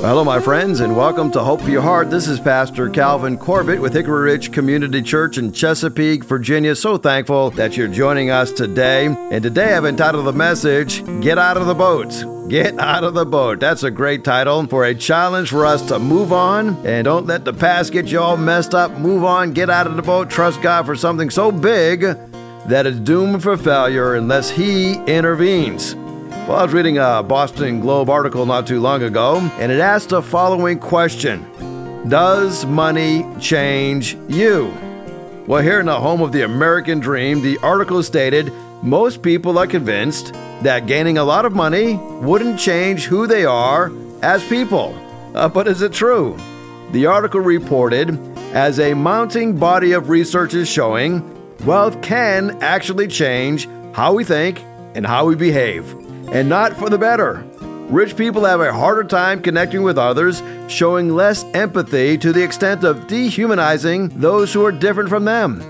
Well, hello, my friends, and welcome to Hope for Your Heart. This is Pastor Calvin Corbett with Hickory Ridge Community Church in Chesapeake, Virginia. So thankful that you're joining us today. And today I've entitled the message, Get Out of the Boat. Get Out of the Boat. That's a great title for a challenge for us to move on and don't let the past get you all messed up. Move on, get out of the boat, trust God for something so big that is doomed for failure unless He intervenes. Well, I was reading a Boston Globe article not too long ago, and it asked the following question Does money change you? Well, here in the home of the American dream, the article stated most people are convinced that gaining a lot of money wouldn't change who they are as people. Uh, but is it true? The article reported as a mounting body of research is showing, wealth can actually change how we think and how we behave and not for the better. Rich people have a harder time connecting with others, showing less empathy to the extent of dehumanizing those who are different from them.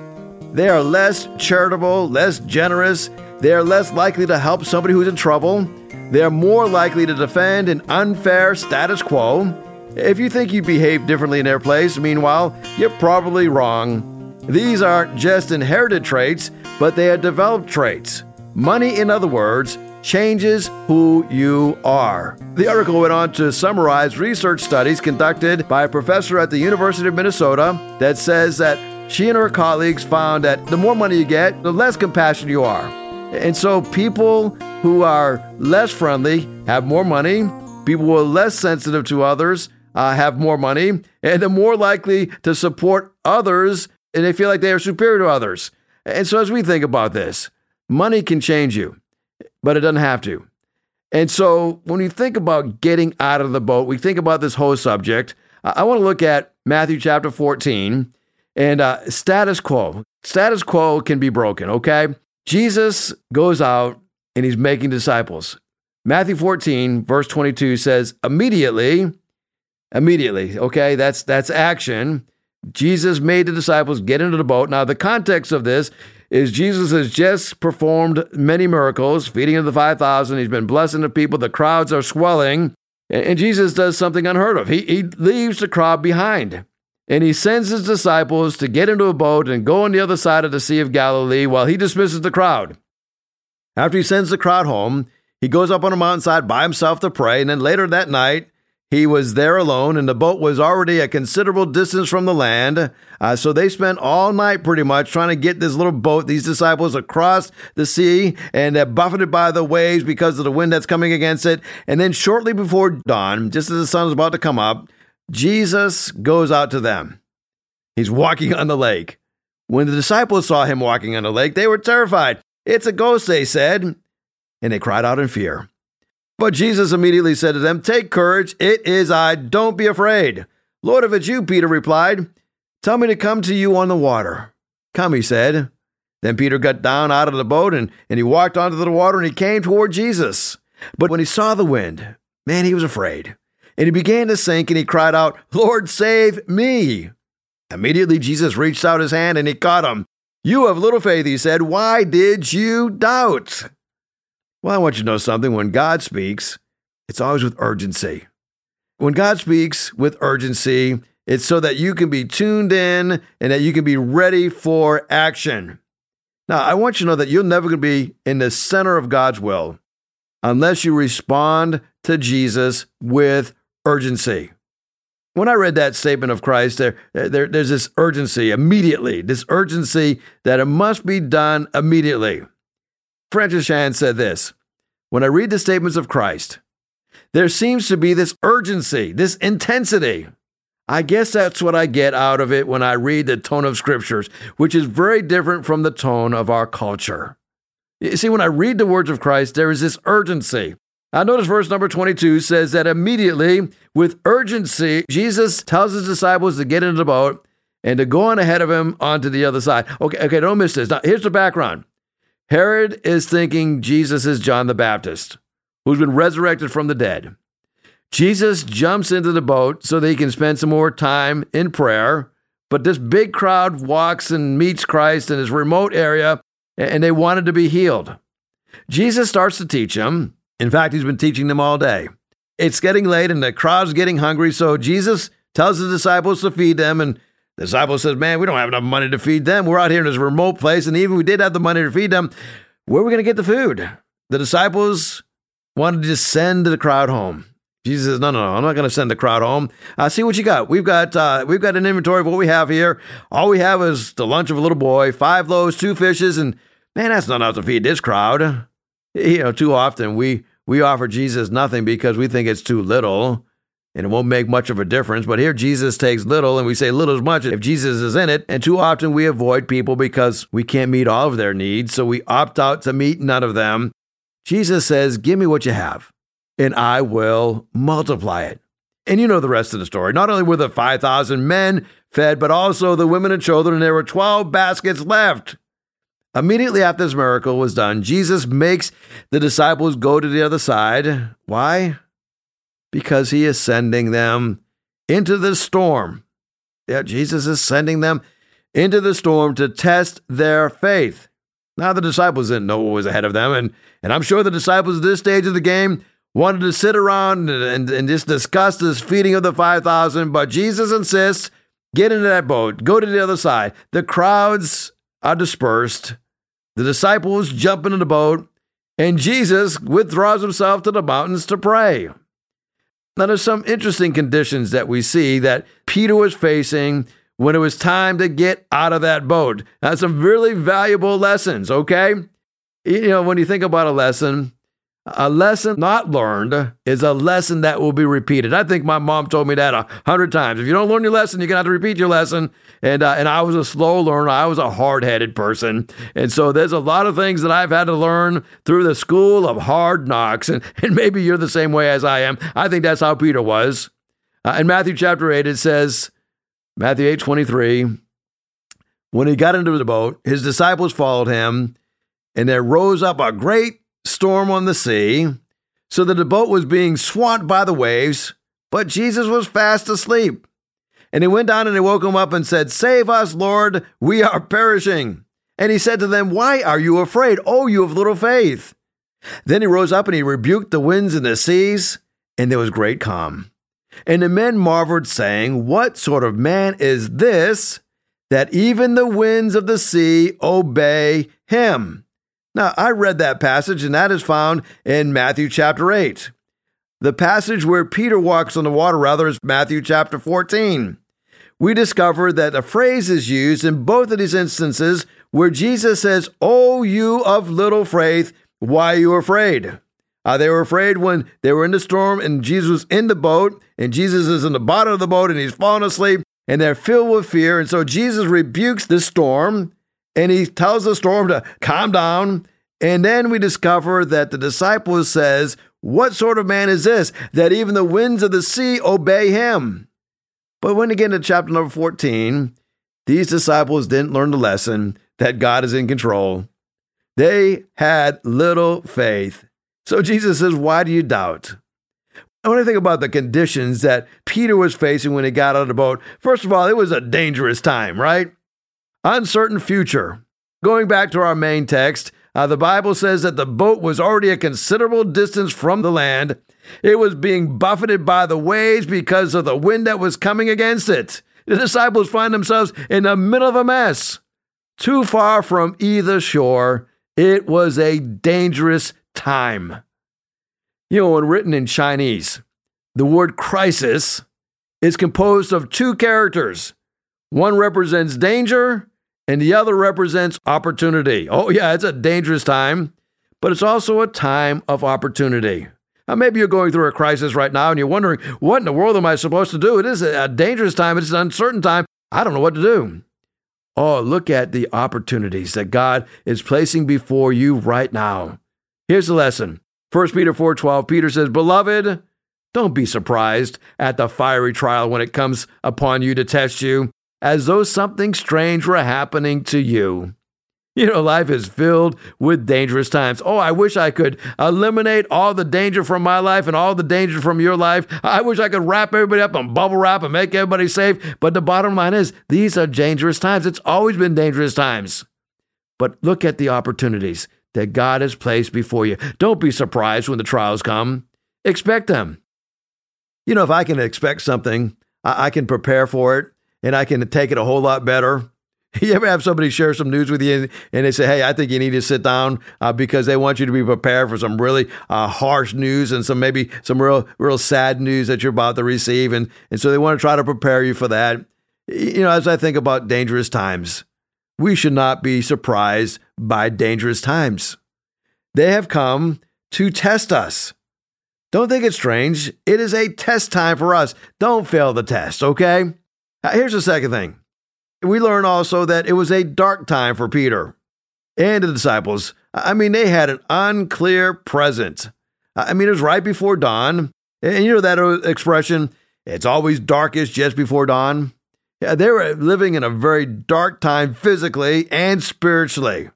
They are less charitable, less generous, they are less likely to help somebody who's in trouble, they are more likely to defend an unfair status quo. If you think you behave differently in their place, meanwhile, you're probably wrong. These aren't just inherited traits, but they are developed traits. Money, in other words, changes who you are. The article went on to summarize research studies conducted by a professor at the University of Minnesota that says that she and her colleagues found that the more money you get, the less compassionate you are. And so people who are less friendly have more money, people who are less sensitive to others uh, have more money, and they're more likely to support others and they feel like they are superior to others. And so as we think about this, money can change you but it doesn't have to. And so when we think about getting out of the boat, we think about this whole subject. I want to look at Matthew chapter 14 and uh, status quo. Status quo can be broken, okay? Jesus goes out and he's making disciples. Matthew 14, verse 22 says, immediately, immediately, okay, that's that's action. Jesus made the disciples get into the boat. Now, the context of this is Jesus has just performed many miracles, feeding of the 5,000. He's been blessing the people. The crowds are swelling. And Jesus does something unheard of. He, he leaves the crowd behind. And he sends his disciples to get into a boat and go on the other side of the Sea of Galilee while he dismisses the crowd. After he sends the crowd home, he goes up on a mountainside by himself to pray. And then later that night, he was there alone, and the boat was already a considerable distance from the land. Uh, so they spent all night pretty much trying to get this little boat, these disciples, across the sea, and they're buffeted by the waves because of the wind that's coming against it. And then shortly before dawn, just as the sun is about to come up, Jesus goes out to them. He's walking on the lake. When the disciples saw him walking on the lake, they were terrified. It's a ghost, they said, and they cried out in fear. But Jesus immediately said to them, Take courage, it is I, don't be afraid. Lord, if it's you, Peter replied, Tell me to come to you on the water. Come, he said. Then Peter got down out of the boat and, and he walked onto the water and he came toward Jesus. But when he saw the wind, man, he was afraid. And he began to sink and he cried out, Lord, save me. Immediately Jesus reached out his hand and he caught him. You have little faith, he said. Why did you doubt? Well, I want you to know something. When God speaks, it's always with urgency. When God speaks with urgency, it's so that you can be tuned in and that you can be ready for action. Now, I want you to know that you're never going to be in the center of God's will unless you respond to Jesus with urgency. When I read that statement of Christ, there, there, there's this urgency immediately, this urgency that it must be done immediately. Francis Chan said this When I read the statements of Christ, there seems to be this urgency, this intensity. I guess that's what I get out of it when I read the tone of scriptures, which is very different from the tone of our culture. You see, when I read the words of Christ, there is this urgency. I notice verse number 22 says that immediately, with urgency, Jesus tells his disciples to get into the boat and to go on ahead of him onto the other side. Okay, okay, don't miss this. Now, here's the background. Herod is thinking Jesus is John the Baptist, who's been resurrected from the dead. Jesus jumps into the boat so that he can spend some more time in prayer. But this big crowd walks and meets Christ in his remote area, and they wanted to be healed. Jesus starts to teach them. In fact, he's been teaching them all day. it's getting late and the crowd's getting hungry. So Jesus tells his disciples to feed them. And the disciples says, man, we don't have enough money to feed them. We're out here in this remote place. And even if we did have the money to feed them, where are we going to get the food? The disciples wanted to just send the crowd home. Jesus says, "No, no, no! I'm not going to send the crowd home. Uh, see what you got. We've got uh, we've got an inventory of what we have here. All we have is the lunch of a little boy, five loaves, two fishes, and man, that's not enough to feed this crowd. You know, too often we we offer Jesus nothing because we think it's too little and it won't make much of a difference. But here Jesus takes little and we say little as much if Jesus is in it. And too often we avoid people because we can't meet all of their needs. So we opt out to meet none of them. Jesus says, Give me what you have and I will multiply it. And you know the rest of the story. Not only were the 5,000 men fed, but also the women and children, and there were 12 baskets left. Immediately after this miracle was done, Jesus makes the disciples go to the other side. Why? Because he is sending them into the storm. Yeah, Jesus is sending them into the storm to test their faith. Now, the disciples didn't know what was ahead of them, and, and I'm sure the disciples at this stage of the game wanted to sit around and, and, and just discuss this feeding of the 5,000, but Jesus insists get into that boat, go to the other side. The crowds are dispersed, the disciples jump into the boat, and Jesus withdraws himself to the mountains to pray. Now, there's some interesting conditions that we see that Peter was facing when it was time to get out of that boat. Now, some really valuable lessons, okay? You know, when you think about a lesson, a lesson not learned is a lesson that will be repeated. I think my mom told me that a hundred times. If you don't learn your lesson, you're gonna have to repeat your lesson. And uh, and I was a slow learner. I was a hard headed person, and so there's a lot of things that I've had to learn through the school of hard knocks. And and maybe you're the same way as I am. I think that's how Peter was. Uh, in Matthew chapter eight, it says, Matthew eight twenty three. When he got into the boat, his disciples followed him, and there rose up a great storm on the sea, so that the boat was being swamped by the waves, but Jesus was fast asleep. And he went down and he woke him up and said, Save us, Lord, we are perishing. And he said to them, Why are you afraid, O you of little faith? Then he rose up and he rebuked the winds and the seas, and there was great calm. And the men marveled, saying, What sort of man is this that even the winds of the sea obey him? Now, I read that passage, and that is found in Matthew chapter 8. The passage where Peter walks on the water, rather, is Matthew chapter 14. We discover that a phrase is used in both of these instances where Jesus says, Oh, you of little faith, why are you afraid? Uh, they were afraid when they were in the storm and Jesus was in the boat, and Jesus is in the bottom of the boat and he's fallen asleep, and they're filled with fear. And so Jesus rebukes the storm and he tells the storm to calm down. And then we discover that the disciple says, What sort of man is this that even the winds of the sea obey him? But when you get into chapter number 14, these disciples didn't learn the lesson that God is in control. They had little faith. So Jesus says, Why do you doubt? I want to think about the conditions that Peter was facing when he got out of the boat. First of all, it was a dangerous time, right? Uncertain future. Going back to our main text, uh, the Bible says that the boat was already a considerable distance from the land. It was being buffeted by the waves because of the wind that was coming against it. The disciples find themselves in the middle of a mess, too far from either shore. It was a dangerous time. You know, when written in Chinese, the word crisis is composed of two characters. One represents danger, and the other represents opportunity. Oh, yeah, it's a dangerous time, but it's also a time of opportunity. Now, maybe you're going through a crisis right now and you're wondering, what in the world am I supposed to do? It is a dangerous time, it's an uncertain time. I don't know what to do. Oh, look at the opportunities that God is placing before you right now. Here's the lesson. 1 Peter 4:12 Peter says, "Beloved, don't be surprised at the fiery trial when it comes upon you to test you as though something strange were happening to you. You know, life is filled with dangerous times. Oh, I wish I could eliminate all the danger from my life and all the danger from your life. I wish I could wrap everybody up in bubble wrap and make everybody safe. But the bottom line is, these are dangerous times. It's always been dangerous times. But look at the opportunities that God has placed before you. Don't be surprised when the trials come, expect them. You know, if I can expect something, I, I can prepare for it and I can take it a whole lot better. You ever have somebody share some news with you and they say, Hey, I think you need to sit down uh, because they want you to be prepared for some really uh, harsh news and some maybe some real, real sad news that you're about to receive. And, and so they want to try to prepare you for that. You know, as I think about dangerous times, we should not be surprised by dangerous times. They have come to test us. Don't think it's strange. It is a test time for us. Don't fail the test, okay? Here's the second thing. We learn also that it was a dark time for Peter and the disciples. I mean, they had an unclear present. I mean, it was right before dawn. And you know that expression, it's always darkest just before dawn? Yeah, they were living in a very dark time physically and spiritually.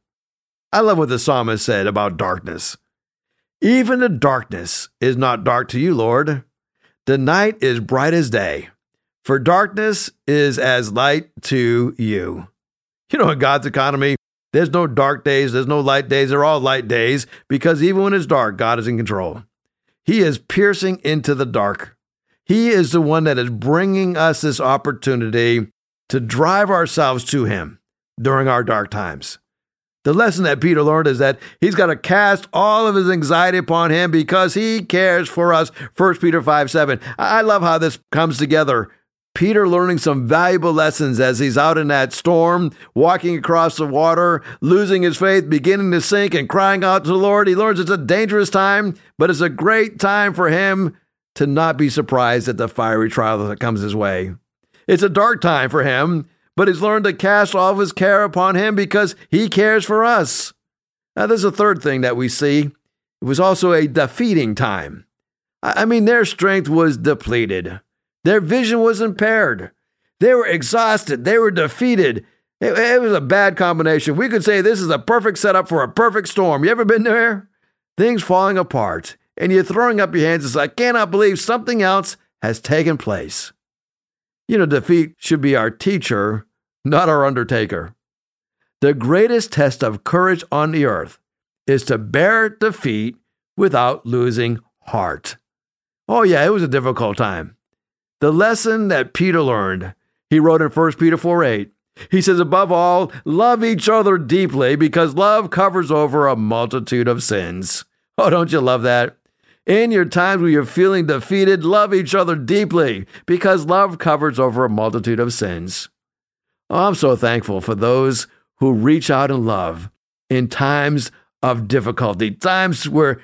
I love what the psalmist said about darkness. Even the darkness is not dark to you, Lord. The night is bright as day, for darkness is as light to you. You know, in God's economy, there's no dark days, there's no light days, they're all light days because even when it's dark, God is in control. He is piercing into the dark. He is the one that is bringing us this opportunity to drive ourselves to Him during our dark times. The lesson that Peter learned is that he's got to cast all of his anxiety upon him because he cares for us. 1 Peter 5 7. I love how this comes together. Peter learning some valuable lessons as he's out in that storm, walking across the water, losing his faith, beginning to sink, and crying out to the Lord. He learns it's a dangerous time, but it's a great time for him to not be surprised at the fiery trial that comes his way. It's a dark time for him, but he's learned to cast all of his care upon him because he cares for us. Now, there's a third thing that we see. It was also a defeating time. I mean, their strength was depleted, their vision was impaired, they were exhausted, they were defeated. It, it was a bad combination. We could say this is a perfect setup for a perfect storm. You ever been there? Things falling apart, and you're throwing up your hands and say, I cannot believe something else has taken place. You know, defeat should be our teacher not our undertaker. The greatest test of courage on the earth is to bear defeat without losing heart. Oh, yeah, it was a difficult time. The lesson that Peter learned, he wrote in 1 Peter 4 8. He says, above all, love each other deeply because love covers over a multitude of sins. Oh, don't you love that? In your times when you're feeling defeated, love each other deeply because love covers over a multitude of sins. Oh, I'm so thankful for those who reach out in love in times of difficulty, times where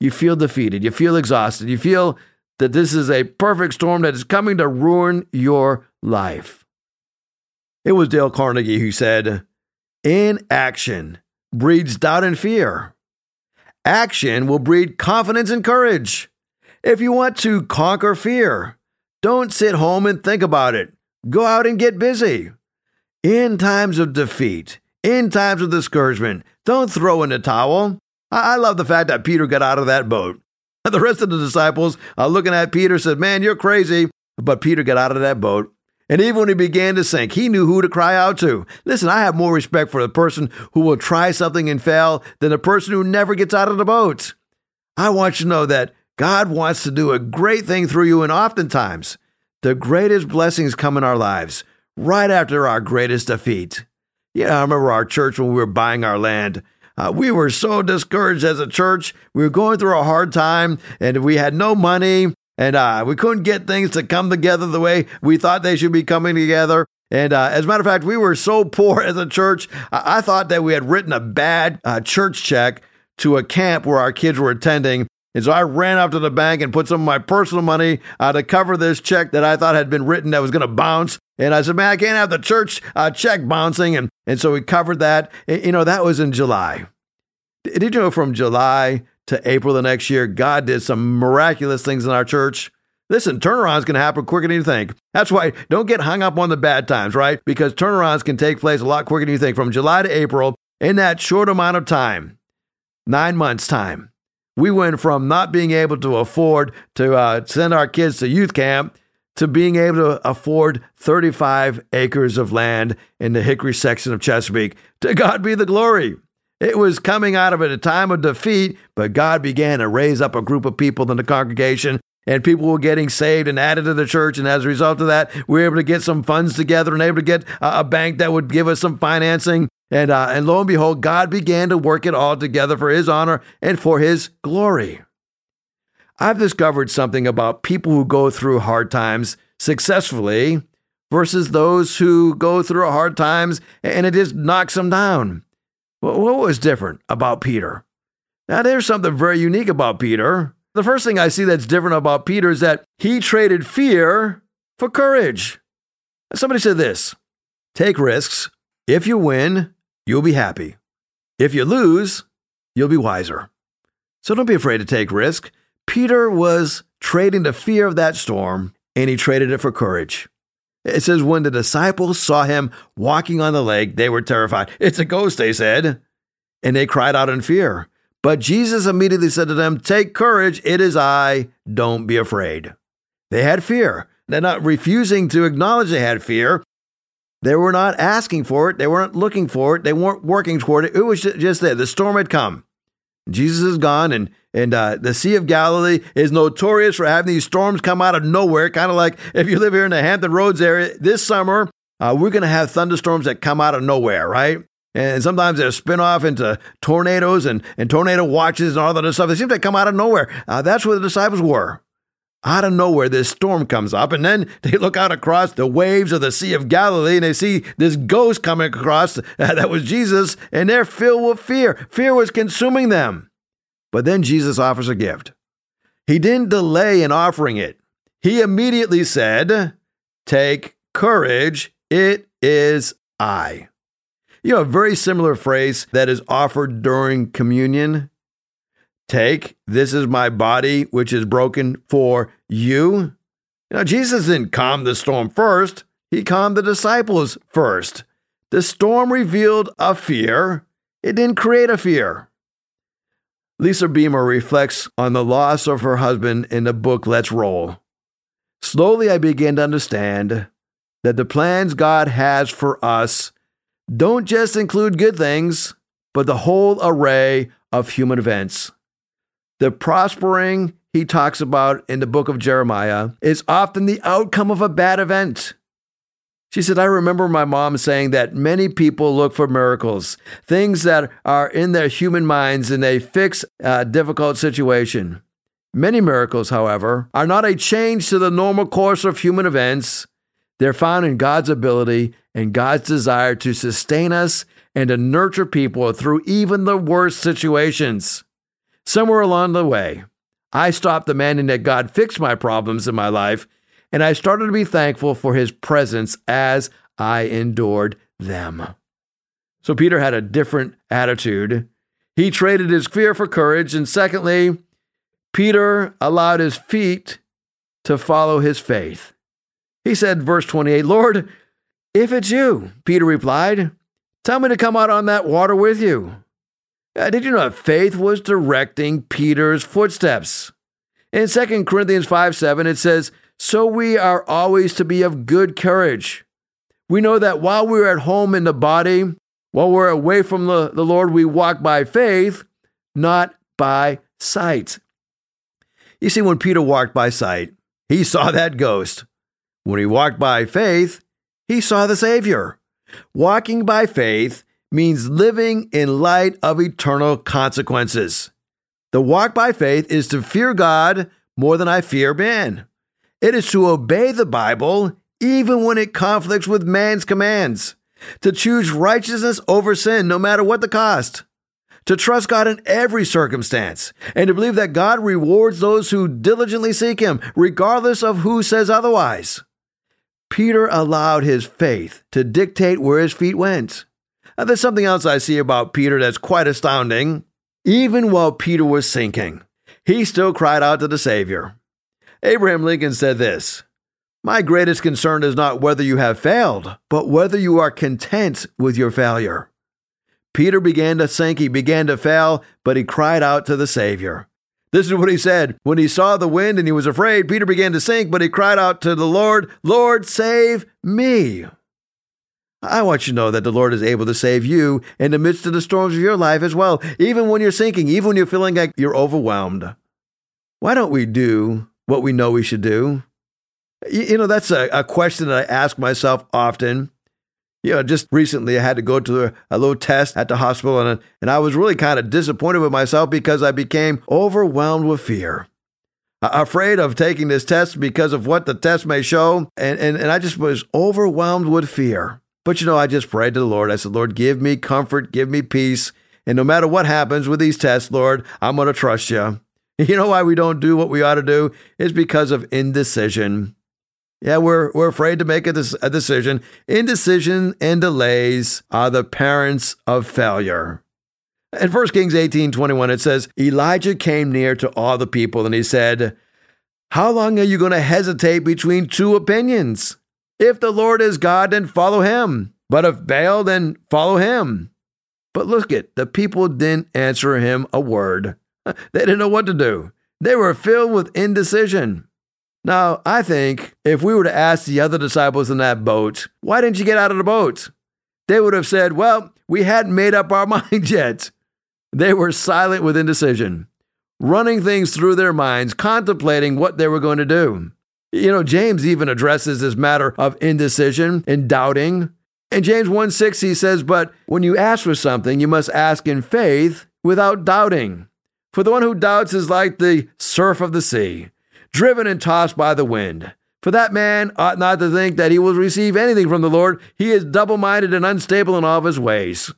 you feel defeated, you feel exhausted, you feel that this is a perfect storm that is coming to ruin your life. It was Dale Carnegie who said, Inaction breeds doubt and fear. Action will breed confidence and courage. If you want to conquer fear, don't sit home and think about it. Go out and get busy. In times of defeat, in times of discouragement, don't throw in the towel. I, love the fact that Peter got out of that boat. The rest of the disciples, uh, looking at Peter, said, Man, you're crazy. But Peter got out of that boat. And even when he began to sink, he knew who to cry out to. Listen, I have more respect for the person who will try something and fail than the person who never gets out of the boat. I want you to know that God wants to do a great thing through you, and oftentimes the greatest blessings come in our lives right after our greatest defeat. Yeah, I remember our church when we were buying our land. Uh, we were so discouraged as a church. We were going through a hard time and we had no money and uh, we couldn't get things to come together the way we thought they should be coming together. And uh, as a matter of fact, we were so poor as a church, I, I thought that we had written a bad uh, church check to a camp where our kids were attending and so I ran up to the bank and put some of my personal money uh, to cover this check that I thought had been written that was going to bounce. And I said, man, I can't have the church uh, check bouncing. And, and so we covered that. You know, that was in July. Did you know from July to April the next year, God did some miraculous things in our church? Listen, turnarounds can happen quicker than you think. That's why don't get hung up on the bad times, right? Because turnarounds can take place a lot quicker than you think. From July to April, in that short amount of time, nine months' time, we went from not being able to afford to uh, send our kids to youth camp to being able to afford 35 acres of land in the Hickory section of Chesapeake. To God be the glory. It was coming out of it a time of defeat, but God began to raise up a group of people in the congregation. And people were getting saved and added to the church. And as a result of that, we were able to get some funds together and able to get a, bank that would give us some financing. And, uh, and lo and behold, God began to work it all together for his honor and for his glory. I've discovered something about people who go through hard times successfully versus those who go through hard times and it just knocks them down. What was different about Peter? Now, there's something very unique about Peter. The first thing I see that's different about Peter is that he traded fear for courage. Somebody said this take risks. If you win, you'll be happy. If you lose, you'll be wiser. So don't be afraid to take risk. Peter was trading the fear of that storm and he traded it for courage. It says, when the disciples saw him walking on the lake, they were terrified. It's a ghost, they said, and they cried out in fear. But Jesus immediately said to them, Take courage, it is I, don't be afraid. They had fear. They're not refusing to acknowledge they had fear. They were not asking for it. They weren't looking for it. They weren't working toward it. It was just there. The storm had come. Jesus is gone, and and uh, the Sea of Galilee is notorious for having these storms come out of nowhere. Kind of like if you live here in the Hampton Roads area this summer, uh, we're going to have thunderstorms that come out of nowhere, right? And sometimes they spin off into tornadoes and, and tornado watches and all that other stuff. They seem to come out of nowhere. Uh, that's where the disciples were. Out of nowhere, this storm comes up, and then they look out across the waves of the Sea of Galilee and they see this ghost coming across. that was Jesus, and they're filled with fear. Fear was consuming them. But then Jesus offers a gift. He didn't delay in offering it. He immediately said, Take courage, it is I. You know, a very similar phrase that is offered during communion. Take, this is my body, which is broken for you. Now, Jesus didn't calm the storm first, he calmed the disciples first. The storm revealed a fear, it didn't create a fear. Lisa Beamer reflects on the loss of her husband in the book Let's Roll. Slowly, I began to understand that the plans God has for us don't just include good things, but the whole array of human events. The prospering he talks about in the book of Jeremiah is often the outcome of a bad event. She said, I remember my mom saying that many people look for miracles, things that are in their human minds and they fix a difficult situation. Many miracles, however, are not a change to the normal course of human events. They're found in God's ability and God's desire to sustain us and to nurture people through even the worst situations. Somewhere along the way, I stopped demanding that God fix my problems in my life, and I started to be thankful for his presence as I endured them. So Peter had a different attitude. He traded his fear for courage, and secondly, Peter allowed his feet to follow his faith. He said, verse 28, Lord, if it's you, Peter replied, tell me to come out on that water with you. Uh, did you know that faith was directing Peter's footsteps? In 2 Corinthians 5 7, it says, So we are always to be of good courage. We know that while we're at home in the body, while we're away from the, the Lord, we walk by faith, not by sight. You see, when Peter walked by sight, he saw that ghost. When he walked by faith, he saw the Savior. Walking by faith means living in light of eternal consequences. The walk by faith is to fear God more than I fear man. It is to obey the Bible even when it conflicts with man's commands, to choose righteousness over sin no matter what the cost, to trust God in every circumstance, and to believe that God rewards those who diligently seek Him, regardless of who says otherwise. Peter allowed his faith to dictate where his feet went. Now, there's something else I see about Peter that's quite astounding. Even while Peter was sinking, he still cried out to the Savior. Abraham Lincoln said this My greatest concern is not whether you have failed, but whether you are content with your failure. Peter began to sink, he began to fail, but he cried out to the Savior. This is what he said. When he saw the wind and he was afraid, Peter began to sink, but he cried out to the Lord, Lord, save me. I want you to know that the Lord is able to save you in the midst of the storms of your life as well, even when you're sinking, even when you're feeling like you're overwhelmed. Why don't we do what we know we should do? You know, that's a, a question that I ask myself often. You know, just recently I had to go to a, a little test at the hospital, and, and I was really kind of disappointed with myself because I became overwhelmed with fear. Afraid of taking this test because of what the test may show, and, and, and I just was overwhelmed with fear. But you know, I just prayed to the Lord. I said, Lord, give me comfort, give me peace. And no matter what happens with these tests, Lord, I'm going to trust you. You know why we don't do what we ought to do? It's because of indecision. Yeah, we're, we're afraid to make a, a decision. Indecision and delays are the parents of failure. In 1 Kings 18 21, it says, Elijah came near to all the people and he said, How long are you going to hesitate between two opinions? If the Lord is God, then follow him. But if Baal, then follow him. But look at the people didn't answer him a word. They didn't know what to do. They were filled with indecision. Now, I think if we were to ask the other disciples in that boat, why didn't you get out of the boat? They would have said, well, we hadn't made up our minds yet. They were silent with indecision, running things through their minds, contemplating what they were going to do. You know, James even addresses this matter of indecision and doubting. In James 1 6, he says, But when you ask for something, you must ask in faith without doubting. For the one who doubts is like the surf of the sea driven and tossed by the wind. For that man ought not to think that he will receive anything from the Lord. He is double minded and unstable in all of his ways.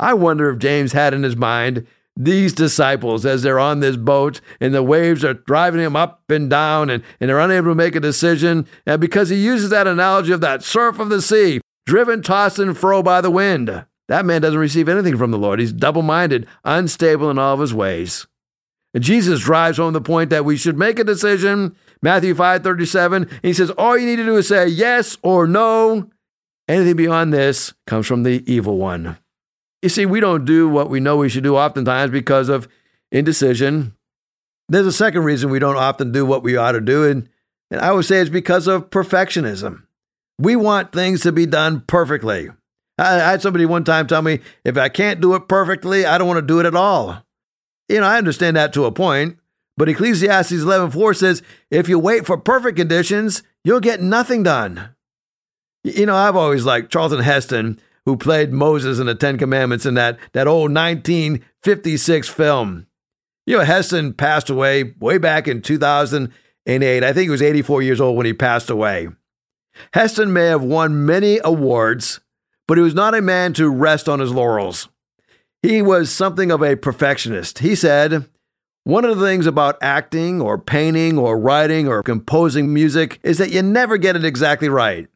I wonder if James had in his mind these disciples as they're on this boat and the waves are driving him up and down and, and they're unable to make a decision. And because he uses that analogy of that surf of the sea, driven, tossed, and fro by the wind. That man doesn't receive anything from the Lord. He's double minded, unstable in all of his ways. And Jesus drives home the point that we should make a decision. Matthew 5 37, he says, All you need to do is say yes or no. Anything beyond this comes from the evil one. You see, we don't do what we know we should do oftentimes because of indecision. There's a second reason we don't often do what we ought to do, and, and I would say it's because of perfectionism. We want things to be done perfectly. I, I had somebody one time tell me, if I can't do it perfectly, I don't want to do it at all. You know, I understand that to a point, but Ecclesiastes 11:4 says, "If you wait for perfect conditions, you'll get nothing done." You know, I've always liked Charlton Heston, who played Moses in the Ten Commandments in that, that old 1956 film. You know, Heston passed away way back in 2008. I think he was 84 years old when he passed away. Heston may have won many awards, but he was not a man to rest on his laurels. He was something of a perfectionist. He said, one of the things about acting or painting or writing or composing music is that you never get it exactly right.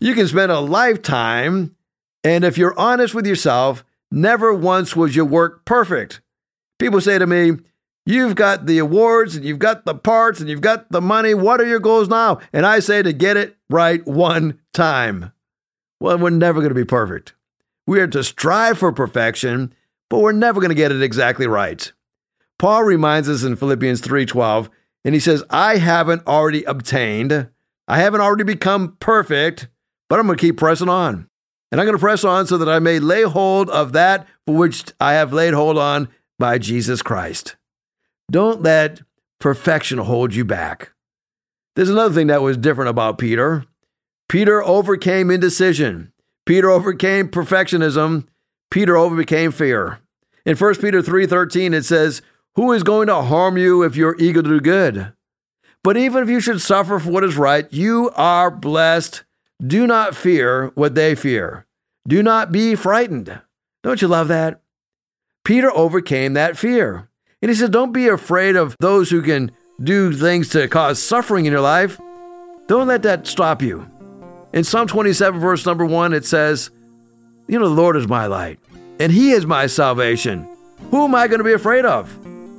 You can spend a lifetime, and if you're honest with yourself, never once was your work perfect. People say to me, You've got the awards and you've got the parts and you've got the money. What are your goals now? And I say to get it right one time. Well, we're never going to be perfect. We are to strive for perfection but we're never going to get it exactly right. Paul reminds us in Philippians 3:12, and he says, "I haven't already obtained, I haven't already become perfect, but I'm going to keep pressing on. And I'm going to press on so that I may lay hold of that for which I have laid hold on by Jesus Christ." Don't let perfection hold you back. There's another thing that was different about Peter. Peter overcame indecision. Peter overcame perfectionism Peter overcame fear. In 1 Peter 3:13 it says, "Who is going to harm you if you're eager to do good? But even if you should suffer for what is right, you are blessed. Do not fear what they fear. Do not be frightened." Don't you love that? Peter overcame that fear. And he said, Don't be afraid of those who can do things to cause suffering in your life. Don't let that stop you. In Psalm 27, verse number one, it says, you know, the Lord is my light, and He is my salvation. Who am I going to be afraid of?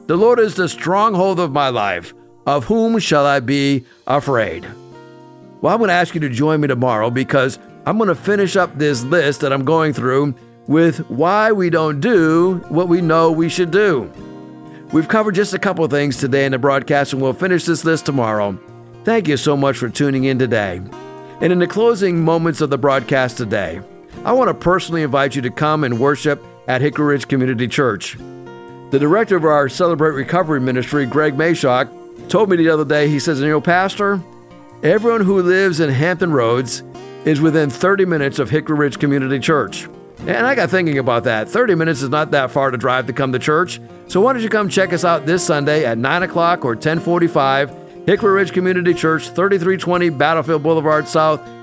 The Lord is the stronghold of my life. Of whom shall I be afraid? Well, I'm going to ask you to join me tomorrow because I'm going to finish up this list that I'm going through with why we don't do what we know we should do. We've covered just a couple things today in the broadcast, and we'll finish this list tomorrow. Thank you so much for tuning in today. And in the closing moments of the broadcast today, I want to personally invite you to come and worship at Hickory Ridge Community Church. The director of our Celebrate Recovery ministry, Greg Mayshawk, told me the other day, he says, you know, Pastor, everyone who lives in Hampton Roads is within 30 minutes of Hickory Ridge Community Church. And I got thinking about that. 30 minutes is not that far to drive to come to church. So why don't you come check us out this Sunday at 9 o'clock or 1045, Hickory Ridge Community Church, 3320 Battlefield Boulevard South,